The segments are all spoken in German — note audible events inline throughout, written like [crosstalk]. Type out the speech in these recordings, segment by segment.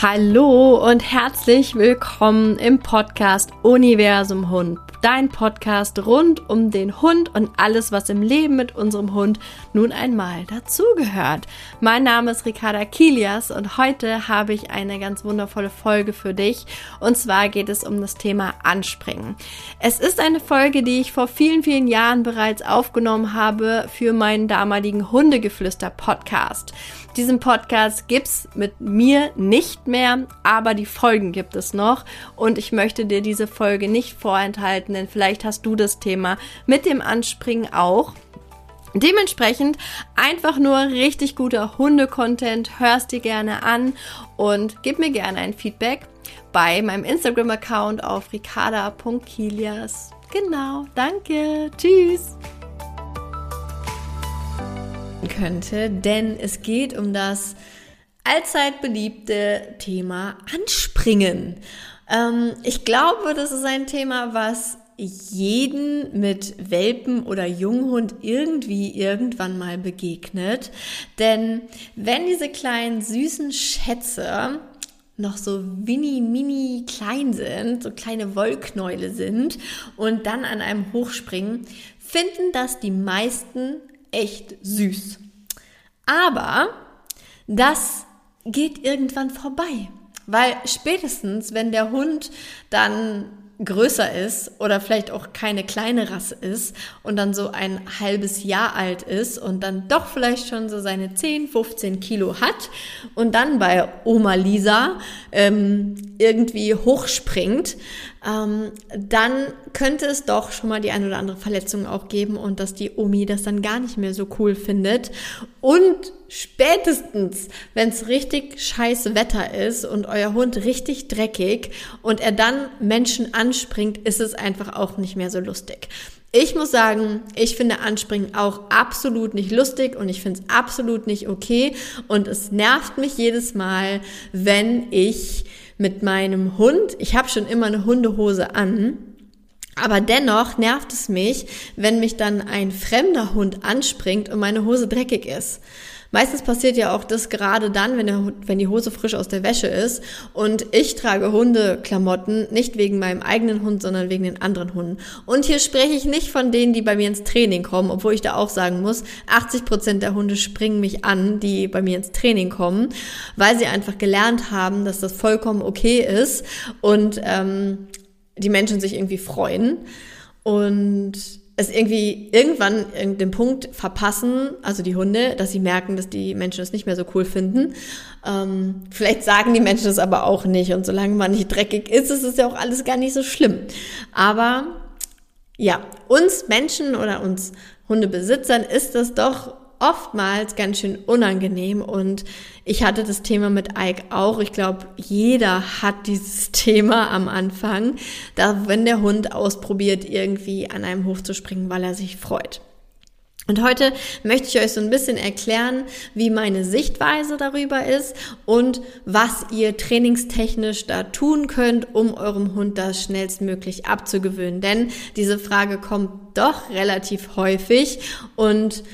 Hallo und herzlich willkommen im Podcast Universum Hund. Dein Podcast rund um den Hund und alles, was im Leben mit unserem Hund nun einmal dazugehört. Mein Name ist Ricarda Kilias und heute habe ich eine ganz wundervolle Folge für dich. Und zwar geht es um das Thema Anspringen. Es ist eine Folge, die ich vor vielen, vielen Jahren bereits aufgenommen habe für meinen damaligen Hundegeflüster-Podcast. Diesen Podcast gibt's mit mir nicht mehr, aber die Folgen gibt es noch und ich möchte dir diese Folge nicht vorenthalten, denn vielleicht hast du das Thema mit dem Anspringen auch. Dementsprechend einfach nur richtig guter Hunde-Content, hörst dir gerne an und gib mir gerne ein Feedback bei meinem Instagram-Account auf ricarda.kilias. Genau, danke, tschüss könnte, denn es geht um das allzeit beliebte Thema Anspringen. Ähm, ich glaube, das ist ein Thema, was jeden mit Welpen oder Junghund irgendwie irgendwann mal begegnet. Denn wenn diese kleinen süßen Schätze noch so mini, mini klein sind, so kleine Wollknäule sind und dann an einem hochspringen, finden das die meisten echt süß. Aber das geht irgendwann vorbei, weil spätestens, wenn der Hund dann größer ist oder vielleicht auch keine kleine Rasse ist und dann so ein halbes Jahr alt ist und dann doch vielleicht schon so seine 10, 15 Kilo hat und dann bei Oma Lisa ähm, irgendwie hochspringt, ähm, dann könnte es doch schon mal die ein oder andere Verletzung auch geben und dass die Omi das dann gar nicht mehr so cool findet. Und spätestens, wenn es richtig scheiß Wetter ist und euer Hund richtig dreckig und er dann Menschen anspringt, ist es einfach auch nicht mehr so lustig. Ich muss sagen, ich finde Anspringen auch absolut nicht lustig und ich finde es absolut nicht okay und es nervt mich jedes Mal, wenn ich mit meinem Hund, ich habe schon immer eine Hundehose an, aber dennoch nervt es mich, wenn mich dann ein fremder Hund anspringt und meine Hose dreckig ist. Meistens passiert ja auch das gerade dann, wenn, der, wenn die Hose frisch aus der Wäsche ist. Und ich trage Hundeklamotten nicht wegen meinem eigenen Hund, sondern wegen den anderen Hunden. Und hier spreche ich nicht von denen, die bei mir ins Training kommen, obwohl ich da auch sagen muss, 80 Prozent der Hunde springen mich an, die bei mir ins Training kommen, weil sie einfach gelernt haben, dass das vollkommen okay ist und ähm, die Menschen sich irgendwie freuen. Und es irgendwie irgendwann den Punkt verpassen, also die Hunde, dass sie merken, dass die Menschen es nicht mehr so cool finden. Ähm, vielleicht sagen die Menschen es aber auch nicht und solange man nicht dreckig ist, ist es ja auch alles gar nicht so schlimm. Aber ja, uns Menschen oder uns Hundebesitzern ist das doch oftmals ganz schön unangenehm und ich hatte das Thema mit Ike auch. Ich glaube, jeder hat dieses [laughs] Thema am Anfang, da wenn der Hund ausprobiert, irgendwie an einem Hof zu springen, weil er sich freut. Und heute möchte ich euch so ein bisschen erklären, wie meine Sichtweise darüber ist und was ihr trainingstechnisch da tun könnt, um eurem Hund das schnellstmöglich abzugewöhnen. Denn diese Frage kommt doch relativ häufig und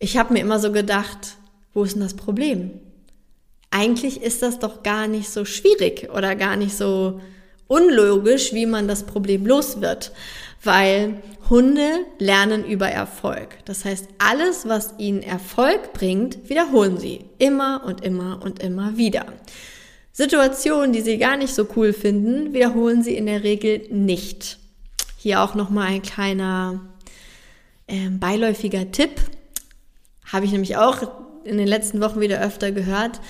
ich habe mir immer so gedacht, wo ist denn das Problem? Eigentlich ist das doch gar nicht so schwierig oder gar nicht so unlogisch, wie man das Problem los wird. Weil Hunde lernen über Erfolg. Das heißt, alles, was ihnen Erfolg bringt, wiederholen sie immer und immer und immer wieder. Situationen, die sie gar nicht so cool finden, wiederholen sie in der Regel nicht. Hier auch nochmal ein kleiner äh, beiläufiger Tipp. Habe ich nämlich auch in den letzten Wochen wieder öfter gehört.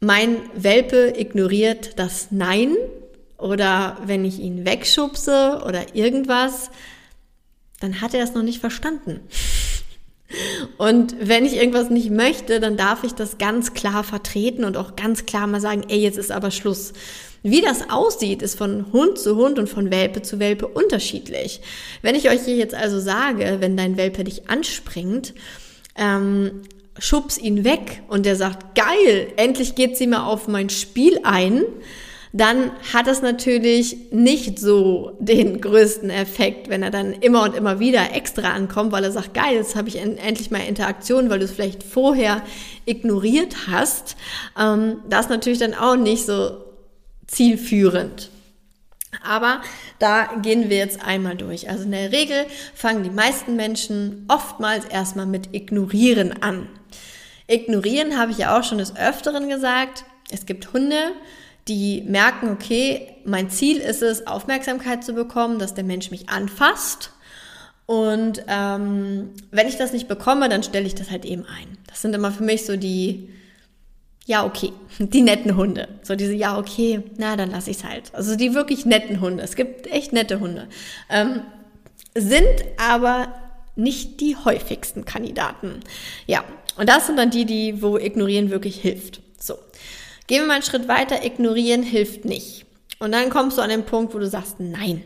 Mein Welpe ignoriert das Nein oder wenn ich ihn wegschubse oder irgendwas, dann hat er es noch nicht verstanden. [laughs] Und wenn ich irgendwas nicht möchte, dann darf ich das ganz klar vertreten und auch ganz klar mal sagen, ey, jetzt ist aber Schluss. Wie das aussieht, ist von Hund zu Hund und von Welpe zu Welpe unterschiedlich. Wenn ich euch hier jetzt also sage, wenn dein Welpe dich anspringt, ähm, schubs ihn weg und der sagt, geil, endlich geht sie mal auf mein Spiel ein, dann hat es natürlich nicht so den größten Effekt, wenn er dann immer und immer wieder extra ankommt, weil er sagt, geil, jetzt habe ich endlich mal Interaktion, weil du es vielleicht vorher ignoriert hast. Ähm, das ist natürlich dann auch nicht so zielführend. Aber da gehen wir jetzt einmal durch. Also in der Regel fangen die meisten Menschen oftmals erstmal mit Ignorieren an. Ignorieren habe ich ja auch schon des Öfteren gesagt. Es gibt Hunde, die merken, okay, mein Ziel ist es, Aufmerksamkeit zu bekommen, dass der Mensch mich anfasst. Und ähm, wenn ich das nicht bekomme, dann stelle ich das halt eben ein. Das sind immer für mich so die, ja, okay, [laughs] die netten Hunde. So diese, ja, okay, na, dann lasse ich es halt. Also die wirklich netten Hunde. Es gibt echt nette Hunde. Ähm, sind aber nicht die häufigsten Kandidaten. Ja, und das sind dann die, die, wo Ignorieren wirklich hilft. So. Gehen wir mal einen Schritt weiter. Ignorieren hilft nicht. Und dann kommst du an den Punkt, wo du sagst, nein.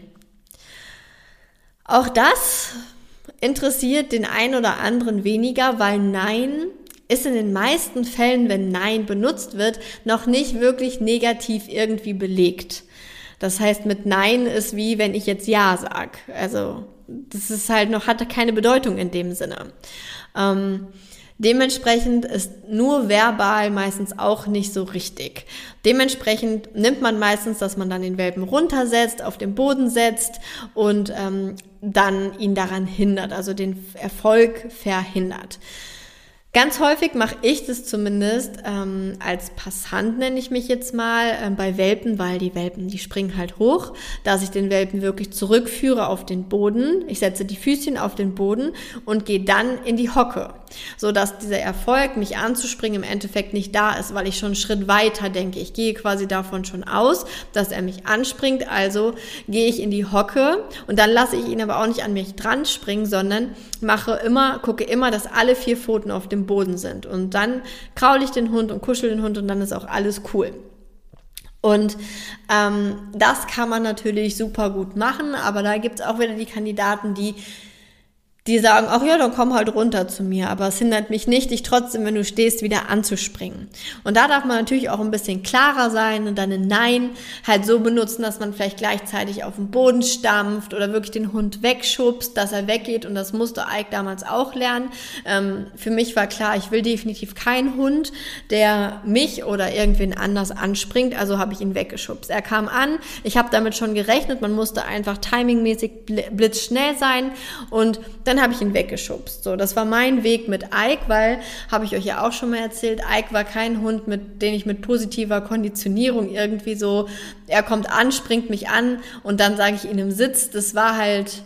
Auch das interessiert den einen oder anderen weniger, weil Nein ist in den meisten Fällen, wenn Nein benutzt wird, noch nicht wirklich negativ irgendwie belegt. Das heißt, mit Nein ist wie, wenn ich jetzt Ja sag. Also, das ist halt noch, hatte keine Bedeutung in dem Sinne. Ähm, Dementsprechend ist nur verbal meistens auch nicht so richtig. Dementsprechend nimmt man meistens, dass man dann den Welpen runtersetzt, auf den Boden setzt und ähm, dann ihn daran hindert, also den Erfolg verhindert. Ganz häufig mache ich das zumindest ähm, als Passant, nenne ich mich jetzt mal, äh, bei Welpen, weil die Welpen, die springen halt hoch, dass ich den Welpen wirklich zurückführe auf den Boden. Ich setze die Füßchen auf den Boden und gehe dann in die Hocke, so dass dieser Erfolg, mich anzuspringen, im Endeffekt nicht da ist, weil ich schon einen Schritt weiter denke. Ich gehe quasi davon schon aus, dass er mich anspringt, also gehe ich in die Hocke und dann lasse ich ihn aber auch nicht an mich dran springen, sondern mache immer, gucke immer, dass alle vier Pfoten auf dem Boden sind. Und dann kraule ich den Hund und kuschel den Hund und dann ist auch alles cool. Und ähm, das kann man natürlich super gut machen, aber da gibt es auch wieder die Kandidaten, die die sagen, ach ja, dann komm halt runter zu mir, aber es hindert mich nicht, dich trotzdem, wenn du stehst, wieder anzuspringen. Und da darf man natürlich auch ein bisschen klarer sein und dann ein Nein halt so benutzen, dass man vielleicht gleichzeitig auf den Boden stampft oder wirklich den Hund wegschubst, dass er weggeht und das musste Ike damals auch lernen. Ähm, für mich war klar, ich will definitiv keinen Hund, der mich oder irgendwen anders anspringt, also habe ich ihn weggeschubst. Er kam an, ich habe damit schon gerechnet, man musste einfach timingmäßig blitzschnell sein und dann dann habe ich ihn weggeschubst. So, das war mein Weg mit Ike, weil, habe ich euch ja auch schon mal erzählt, Ike war kein Hund, mit den ich mit positiver Konditionierung irgendwie so, er kommt an, springt mich an und dann sage ich ihm im Sitz, das war halt,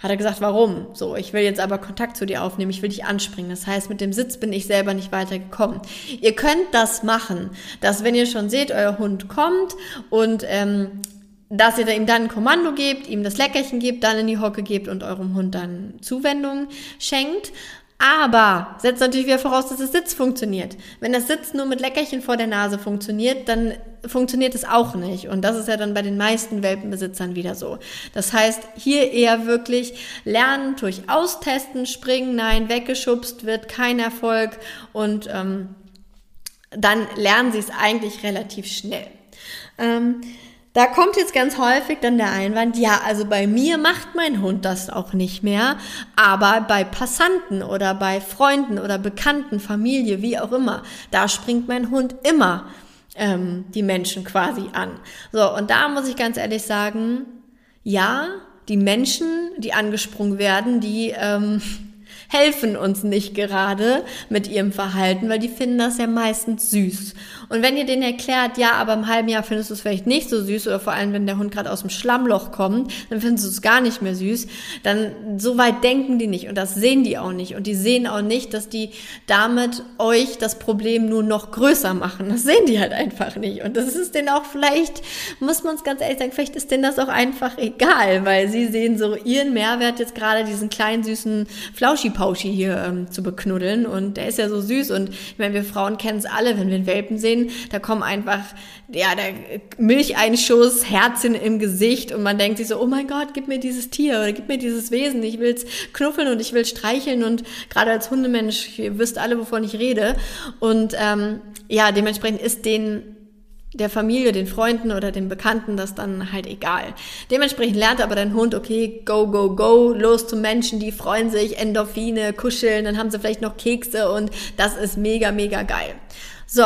hat er gesagt, warum? So, ich will jetzt aber Kontakt zu dir aufnehmen, ich will dich anspringen. Das heißt, mit dem Sitz bin ich selber nicht weitergekommen. Ihr könnt das machen, dass wenn ihr schon seht, euer Hund kommt und ähm, dass ihr ihm dann ein Kommando gebt, ihm das Leckerchen gebt, dann in die Hocke gebt und eurem Hund dann Zuwendung schenkt. Aber setzt natürlich wieder voraus, dass das Sitz funktioniert. Wenn das Sitz nur mit Leckerchen vor der Nase funktioniert, dann funktioniert es auch nicht. Und das ist ja dann bei den meisten Welpenbesitzern wieder so. Das heißt, hier eher wirklich lernen, durch Austesten, springen, nein, weggeschubst wird kein Erfolg und ähm, dann lernen sie es eigentlich relativ schnell. Ähm, da kommt jetzt ganz häufig dann der Einwand, ja, also bei mir macht mein Hund das auch nicht mehr, aber bei Passanten oder bei Freunden oder Bekannten, Familie, wie auch immer, da springt mein Hund immer ähm, die Menschen quasi an. So, und da muss ich ganz ehrlich sagen, ja, die Menschen, die angesprungen werden, die ähm, [laughs] helfen uns nicht gerade mit ihrem Verhalten, weil die finden das ja meistens süß. Und wenn ihr denen erklärt, ja, aber im halben Jahr findest du es vielleicht nicht so süß oder vor allem, wenn der Hund gerade aus dem Schlammloch kommt, dann findest du es gar nicht mehr süß, dann so weit denken die nicht und das sehen die auch nicht. Und die sehen auch nicht, dass die damit euch das Problem nur noch größer machen. Das sehen die halt einfach nicht. Und das ist denen auch vielleicht, muss man es ganz ehrlich sagen, vielleicht ist denen das auch einfach egal, weil sie sehen so ihren Mehrwert jetzt gerade diesen kleinen süßen Flauschi-Pauschi hier ähm, zu beknuddeln. Und der ist ja so süß. Und ich meine, wir Frauen kennen es alle, wenn wir einen Welpen sehen, sehen, da kommen einfach, ja, der Milcheinschuss, Herzchen im Gesicht und man denkt sich so, oh mein Gott, gib mir dieses Tier oder gib mir dieses Wesen, ich will es knuffeln und ich will streicheln und gerade als Hundemensch, ihr wisst alle, wovon ich rede und ähm, ja, dementsprechend ist den der Familie, den Freunden oder den Bekannten das dann halt egal. Dementsprechend lernt aber dein Hund, okay, go, go, go, los zu Menschen, die freuen sich, Endorphine, kuscheln, dann haben sie vielleicht noch Kekse und das ist mega, mega geil. So,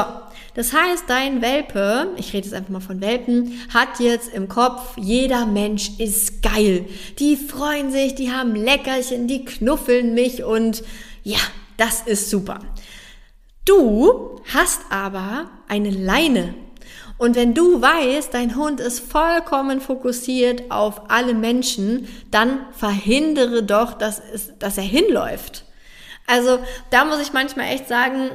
das heißt, dein Welpe, ich rede jetzt einfach mal von Welpen, hat jetzt im Kopf, jeder Mensch ist geil. Die freuen sich, die haben Leckerchen, die knuffeln mich und ja, das ist super. Du hast aber eine Leine und wenn du weißt, dein Hund ist vollkommen fokussiert auf alle Menschen, dann verhindere doch, dass, es, dass er hinläuft. Also da muss ich manchmal echt sagen,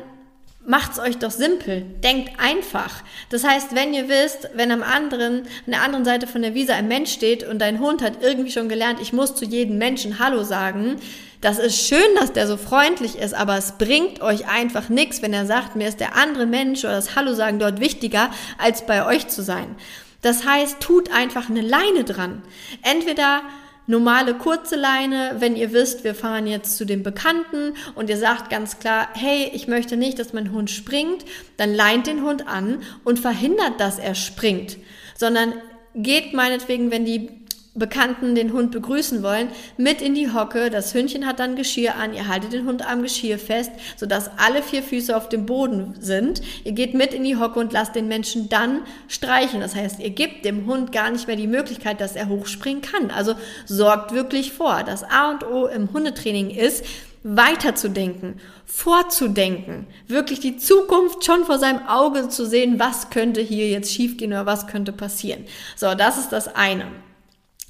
macht's euch doch simpel. Denkt einfach. Das heißt, wenn ihr wisst, wenn am anderen, an der anderen Seite von der Wiese ein Mensch steht und dein Hund hat irgendwie schon gelernt, ich muss zu jedem Menschen Hallo sagen, das ist schön, dass der so freundlich ist, aber es bringt euch einfach nichts, wenn er sagt, mir ist der andere Mensch oder das Hallo sagen dort wichtiger, als bei euch zu sein. Das heißt, tut einfach eine Leine dran. Entweder normale kurze Leine, wenn ihr wisst, wir fahren jetzt zu dem Bekannten und ihr sagt ganz klar, hey, ich möchte nicht, dass mein Hund springt, dann leint den Hund an und verhindert, dass er springt, sondern geht meinetwegen, wenn die Bekannten den Hund begrüßen wollen, mit in die Hocke. Das Hündchen hat dann Geschirr an. Ihr haltet den Hund am Geschirr fest, sodass alle vier Füße auf dem Boden sind. Ihr geht mit in die Hocke und lasst den Menschen dann streichen. Das heißt, ihr gebt dem Hund gar nicht mehr die Möglichkeit, dass er hochspringen kann. Also sorgt wirklich vor. Das A und O im Hundetraining ist, weiterzudenken, vorzudenken, wirklich die Zukunft schon vor seinem Auge zu sehen, was könnte hier jetzt schiefgehen oder was könnte passieren. So, das ist das eine.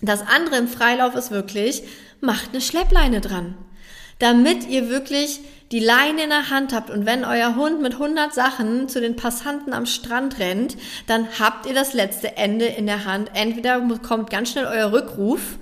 Das andere im Freilauf ist wirklich, macht eine Schleppleine dran. Damit ihr wirklich die Leine in der Hand habt und wenn euer Hund mit 100 Sachen zu den Passanten am Strand rennt, dann habt ihr das letzte Ende in der Hand. Entweder kommt ganz schnell euer Rückruf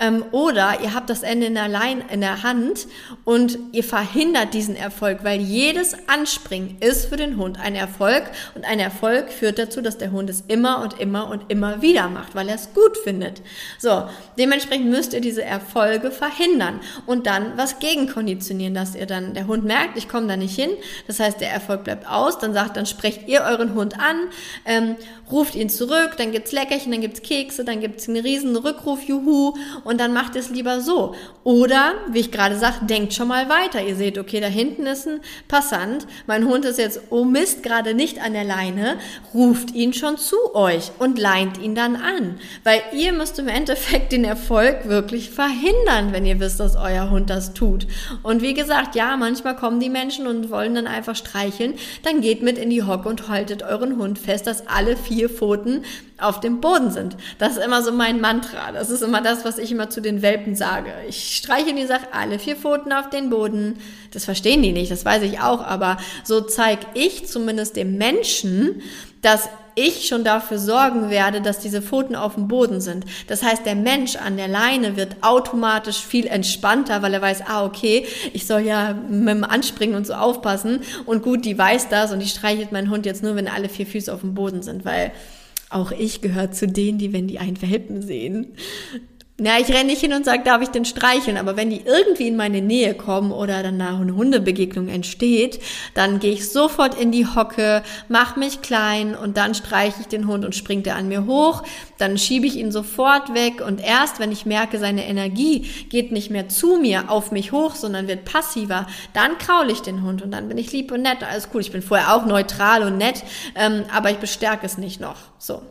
ähm, oder ihr habt das Ende in der, Leine, in der Hand und ihr verhindert diesen Erfolg, weil jedes Anspringen ist für den Hund ein Erfolg und ein Erfolg führt dazu, dass der Hund es immer und immer und immer wieder macht, weil er es gut findet. So, dementsprechend müsst ihr diese Erfolge verhindern und dann was gegenkonditionieren, dass ihr dann, der Hund merkt, ich komme da nicht hin, das heißt, der Erfolg bleibt aus, dann sagt, dann sprecht ihr euren Hund an, ähm, ruft ihn zurück, dann gibt's Leckerchen, dann gibt's Kekse, dann gibt's einen riesen Rückruf, juhu, dann macht es lieber so. Oder, wie ich gerade sage, denkt schon mal weiter. Ihr seht, okay, da hinten ist ein Passant, mein Hund ist jetzt, oh Mist, gerade nicht an der Leine, ruft ihn schon zu euch und leint ihn dann an. Weil ihr müsst im Endeffekt den Erfolg wirklich verhindern, wenn ihr wisst, dass euer Hund das tut. Und wie gesagt, ja, manchmal kommen die Menschen und wollen dann einfach streicheln, dann geht mit in die Hocke und haltet euren Hund fest, dass alle vier Pfoten auf dem Boden sind. Das ist immer so mein Mantra. Das ist immer das, was ich immer zu den Welpen sage. Ich streiche die Sache, alle vier Pfoten auf den Boden. Das verstehen die nicht, das weiß ich auch, aber so zeige ich zumindest dem Menschen, dass ich schon dafür sorgen werde, dass diese Pfoten auf dem Boden sind. Das heißt, der Mensch an der Leine wird automatisch viel entspannter, weil er weiß, ah, okay, ich soll ja mit dem Anspringen und so aufpassen. Und gut, die weiß das und die streichelt meinen Hund jetzt nur, wenn alle vier Füße auf dem Boden sind, weil auch ich gehöre zu denen, die, wenn die einen Welpen sehen, na, ich renne nicht hin und sage, darf ich den streicheln? Aber wenn die irgendwie in meine Nähe kommen oder dann eine Hundebegegnung entsteht, dann gehe ich sofort in die Hocke, mach mich klein und dann streiche ich den Hund und springt er an mir hoch. Dann schiebe ich ihn sofort weg und erst, wenn ich merke, seine Energie geht nicht mehr zu mir, auf mich hoch, sondern wird passiver, dann kraule ich den Hund und dann bin ich lieb und nett. Alles cool. Ich bin vorher auch neutral und nett, ähm, aber ich bestärke es nicht noch. So.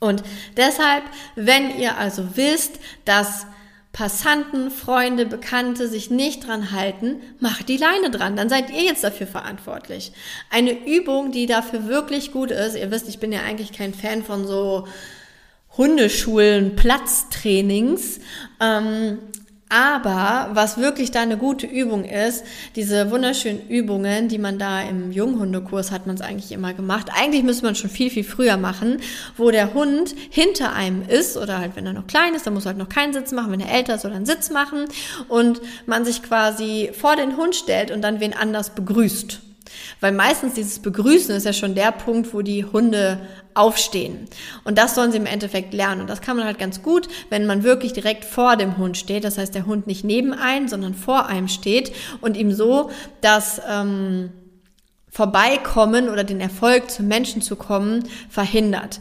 Und deshalb, wenn ihr also wisst, dass Passanten, Freunde, Bekannte sich nicht dran halten, macht die Leine dran. Dann seid ihr jetzt dafür verantwortlich. Eine Übung, die dafür wirklich gut ist, ihr wisst, ich bin ja eigentlich kein Fan von so Hundeschulen, Platztrainings. Ähm, aber was wirklich da eine gute Übung ist, diese wunderschönen Übungen, die man da im Junghundekurs hat man es eigentlich immer gemacht. Eigentlich müsste man schon viel, viel früher machen, wo der Hund hinter einem ist oder halt, wenn er noch klein ist, dann muss er halt noch keinen Sitz machen. Wenn er älter ist, soll er einen Sitz machen und man sich quasi vor den Hund stellt und dann wen anders begrüßt. Weil meistens dieses Begrüßen ist ja schon der Punkt, wo die Hunde aufstehen. Und das sollen sie im Endeffekt lernen. Und das kann man halt ganz gut, wenn man wirklich direkt vor dem Hund steht. Das heißt, der Hund nicht neben einem, sondern vor einem steht und ihm so das, ähm, Vorbeikommen oder den Erfolg zum Menschen zu kommen verhindert.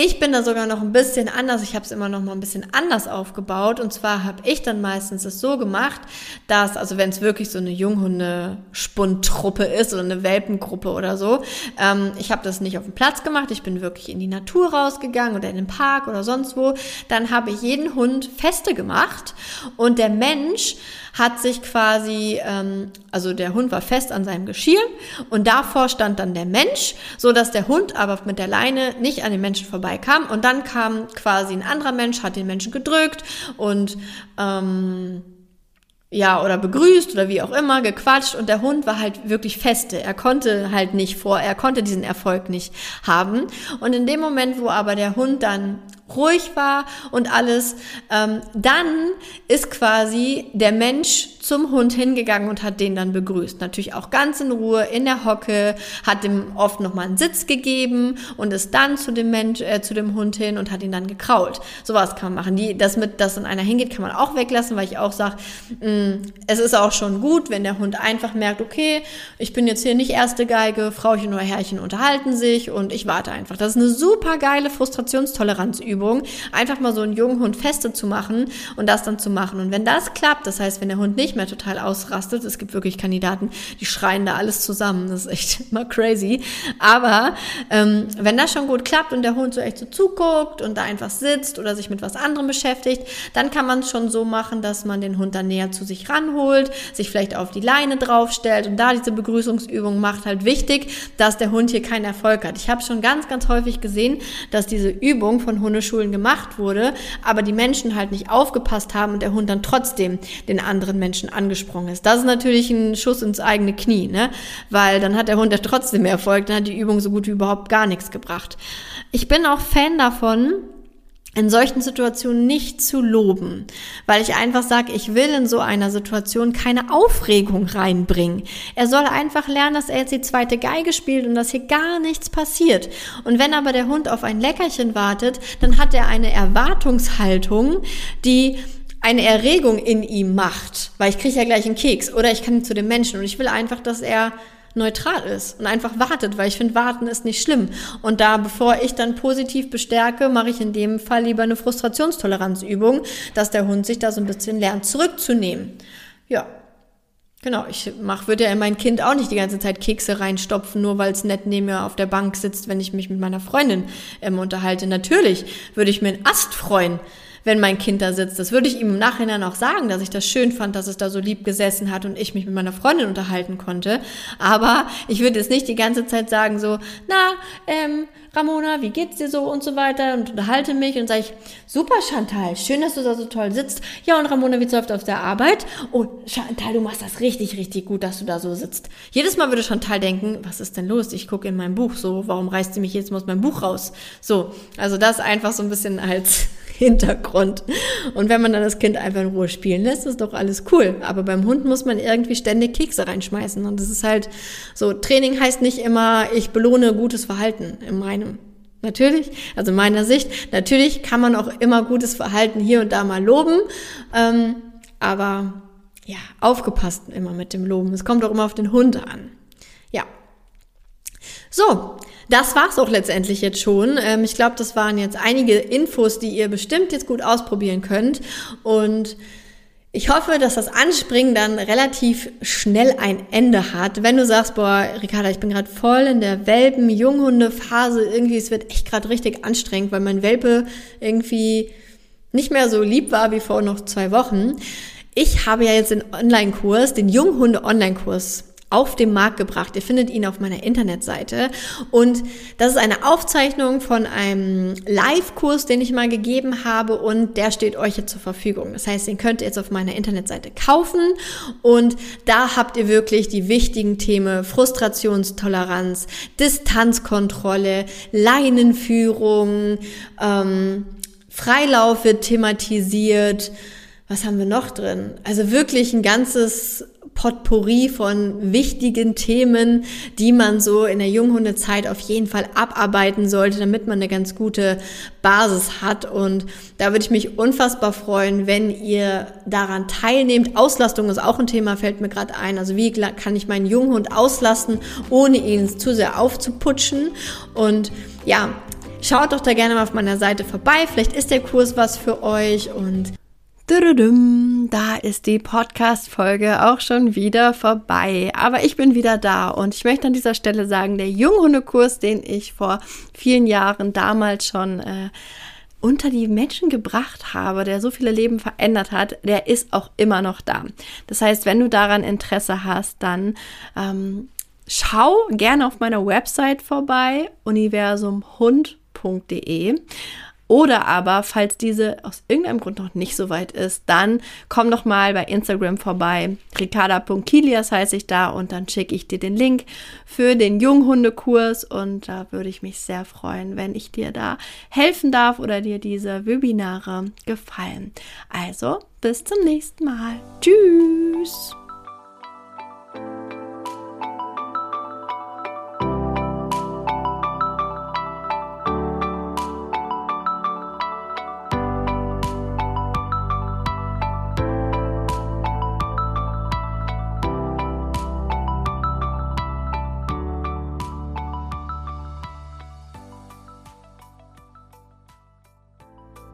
Ich bin da sogar noch ein bisschen anders. Ich habe es immer noch mal ein bisschen anders aufgebaut. Und zwar habe ich dann meistens es so gemacht, dass, also wenn es wirklich so eine Junghunde-Spundtruppe ist oder eine Welpengruppe oder so, ähm, ich habe das nicht auf dem Platz gemacht. Ich bin wirklich in die Natur rausgegangen oder in den Park oder sonst wo. Dann habe ich jeden Hund feste gemacht und der Mensch hat sich quasi, ähm, also der Hund war fest an seinem Geschirr und davor stand dann der Mensch, so dass der Hund aber mit der Leine nicht an den Menschen vorbeikam und dann kam quasi ein anderer Mensch, hat den Menschen gedrückt und ähm, ja, oder begrüßt oder wie auch immer, gequatscht und der Hund war halt wirklich feste. Er konnte halt nicht vor, er konnte diesen Erfolg nicht haben. Und in dem Moment, wo aber der Hund dann ruhig war und alles, ähm, dann ist quasi der Mensch zum Hund hingegangen und hat den dann begrüßt. Natürlich auch ganz in Ruhe in der Hocke, hat dem oft nochmal einen Sitz gegeben und ist dann zu dem Mensch, äh, zu dem Hund hin und hat ihn dann gekrault. Sowas kann man machen. Die, das mit, dass dann einer hingeht, kann man auch weglassen, weil ich auch sage, mm, es ist auch schon gut, wenn der Hund einfach merkt, okay, ich bin jetzt hier nicht erste Geige, Frauchen oder Herrchen unterhalten sich und ich warte einfach. Das ist eine super geile Frustrationstoleranzübung, einfach mal so einen jungen Hund feste zu machen und das dann zu machen. Und wenn das klappt, das heißt, wenn der Hund nicht mehr total ausrastet. Es gibt wirklich Kandidaten, die schreien da alles zusammen. Das ist echt [laughs] immer crazy. Aber ähm, wenn das schon gut klappt und der Hund so echt so zuguckt und da einfach sitzt oder sich mit was anderem beschäftigt, dann kann man es schon so machen, dass man den Hund dann näher zu sich ranholt, sich vielleicht auf die Leine draufstellt und da diese Begrüßungsübung macht. Halt wichtig, dass der Hund hier keinen Erfolg hat. Ich habe schon ganz, ganz häufig gesehen, dass diese Übung von Hundeschulen gemacht wurde, aber die Menschen halt nicht aufgepasst haben und der Hund dann trotzdem den anderen Menschen angesprungen ist. Das ist natürlich ein Schuss ins eigene Knie, ne? Weil dann hat der Hund ja trotzdem Erfolg, dann hat die Übung so gut wie überhaupt gar nichts gebracht. Ich bin auch Fan davon, in solchen Situationen nicht zu loben, weil ich einfach sage, ich will in so einer Situation keine Aufregung reinbringen. Er soll einfach lernen, dass er jetzt die zweite Geige spielt und dass hier gar nichts passiert. Und wenn aber der Hund auf ein Leckerchen wartet, dann hat er eine Erwartungshaltung, die eine Erregung in ihm macht, weil ich kriege ja gleich einen Keks oder ich kann zu dem Menschen und ich will einfach, dass er neutral ist und einfach wartet, weil ich finde, warten ist nicht schlimm. Und da, bevor ich dann positiv bestärke, mache ich in dem Fall lieber eine Frustrationstoleranzübung, dass der Hund sich da so ein bisschen lernt zurückzunehmen. Ja. Genau, ich mach, würde ja in mein Kind auch nicht die ganze Zeit Kekse reinstopfen, nur weil es nett neben mir auf der Bank sitzt, wenn ich mich mit meiner Freundin ähm, unterhalte. Natürlich würde ich mir einen Ast freuen, wenn mein Kind da sitzt. Das würde ich ihm im Nachhinein auch sagen, dass ich das schön fand, dass es da so lieb gesessen hat und ich mich mit meiner Freundin unterhalten konnte. Aber ich würde jetzt nicht die ganze Zeit sagen so, na, ähm, Ramona, wie geht's dir so und so weiter und unterhalte mich und sage ich, super Chantal, schön, dass du da so toll sitzt. Ja, und Ramona, wie läuft auf der Arbeit? Oh, Chantal, du machst das richtig, richtig gut, dass du da so sitzt. Jedes Mal würde Chantal denken, was ist denn los? Ich gucke in mein Buch so, warum reißt sie mich jetzt mal aus meinem Buch raus? So, also das einfach so ein bisschen als [laughs] Hintergrund. Und wenn man dann das Kind einfach in Ruhe spielen lässt, ist doch alles cool. Aber beim Hund muss man irgendwie ständig Kekse reinschmeißen. Und das ist halt so, Training heißt nicht immer, ich belohne gutes Verhalten in meinem. Natürlich, also in meiner Sicht, natürlich kann man auch immer gutes Verhalten hier und da mal loben. Ähm, aber ja, aufgepasst immer mit dem Loben. Es kommt auch immer auf den Hund an. Ja. So, das war's auch letztendlich jetzt schon. Ähm, ich glaube, das waren jetzt einige Infos, die ihr bestimmt jetzt gut ausprobieren könnt. Und ich hoffe, dass das Anspringen dann relativ schnell ein Ende hat. Wenn du sagst, boah, Ricarda, ich bin gerade voll in der Welpen-Junghunde-Phase, irgendwie, es wird echt gerade richtig anstrengend, weil mein Welpe irgendwie nicht mehr so lieb war wie vor noch zwei Wochen. Ich habe ja jetzt den Online-Kurs, den Junghunde-Online-Kurs auf den Markt gebracht. Ihr findet ihn auf meiner Internetseite. Und das ist eine Aufzeichnung von einem Live-Kurs, den ich mal gegeben habe und der steht euch jetzt zur Verfügung. Das heißt, den könnt ihr jetzt auf meiner Internetseite kaufen und da habt ihr wirklich die wichtigen Themen Frustrationstoleranz, Distanzkontrolle, Leinenführung, ähm, Freilauf wird thematisiert. Was haben wir noch drin? Also wirklich ein ganzes Potpourri von wichtigen Themen, die man so in der Junghundezeit auf jeden Fall abarbeiten sollte, damit man eine ganz gute Basis hat. Und da würde ich mich unfassbar freuen, wenn ihr daran teilnehmt. Auslastung ist auch ein Thema, fällt mir gerade ein. Also wie kann ich meinen Junghund auslasten, ohne ihn zu sehr aufzuputschen? Und ja, schaut doch da gerne mal auf meiner Seite vorbei. Vielleicht ist der Kurs was für euch und da ist die Podcast-Folge auch schon wieder vorbei. Aber ich bin wieder da und ich möchte an dieser Stelle sagen, der Junghundekurs, den ich vor vielen Jahren damals schon äh, unter die Menschen gebracht habe, der so viele Leben verändert hat, der ist auch immer noch da. Das heißt, wenn du daran Interesse hast, dann ähm, schau gerne auf meiner Website vorbei, universumhund.de. Oder aber, falls diese aus irgendeinem Grund noch nicht so weit ist, dann komm doch mal bei Instagram vorbei. Ricarda.kilias heiße ich da und dann schicke ich dir den Link für den Junghundekurs und da würde ich mich sehr freuen, wenn ich dir da helfen darf oder dir diese Webinare gefallen. Also, bis zum nächsten Mal. Tschüss!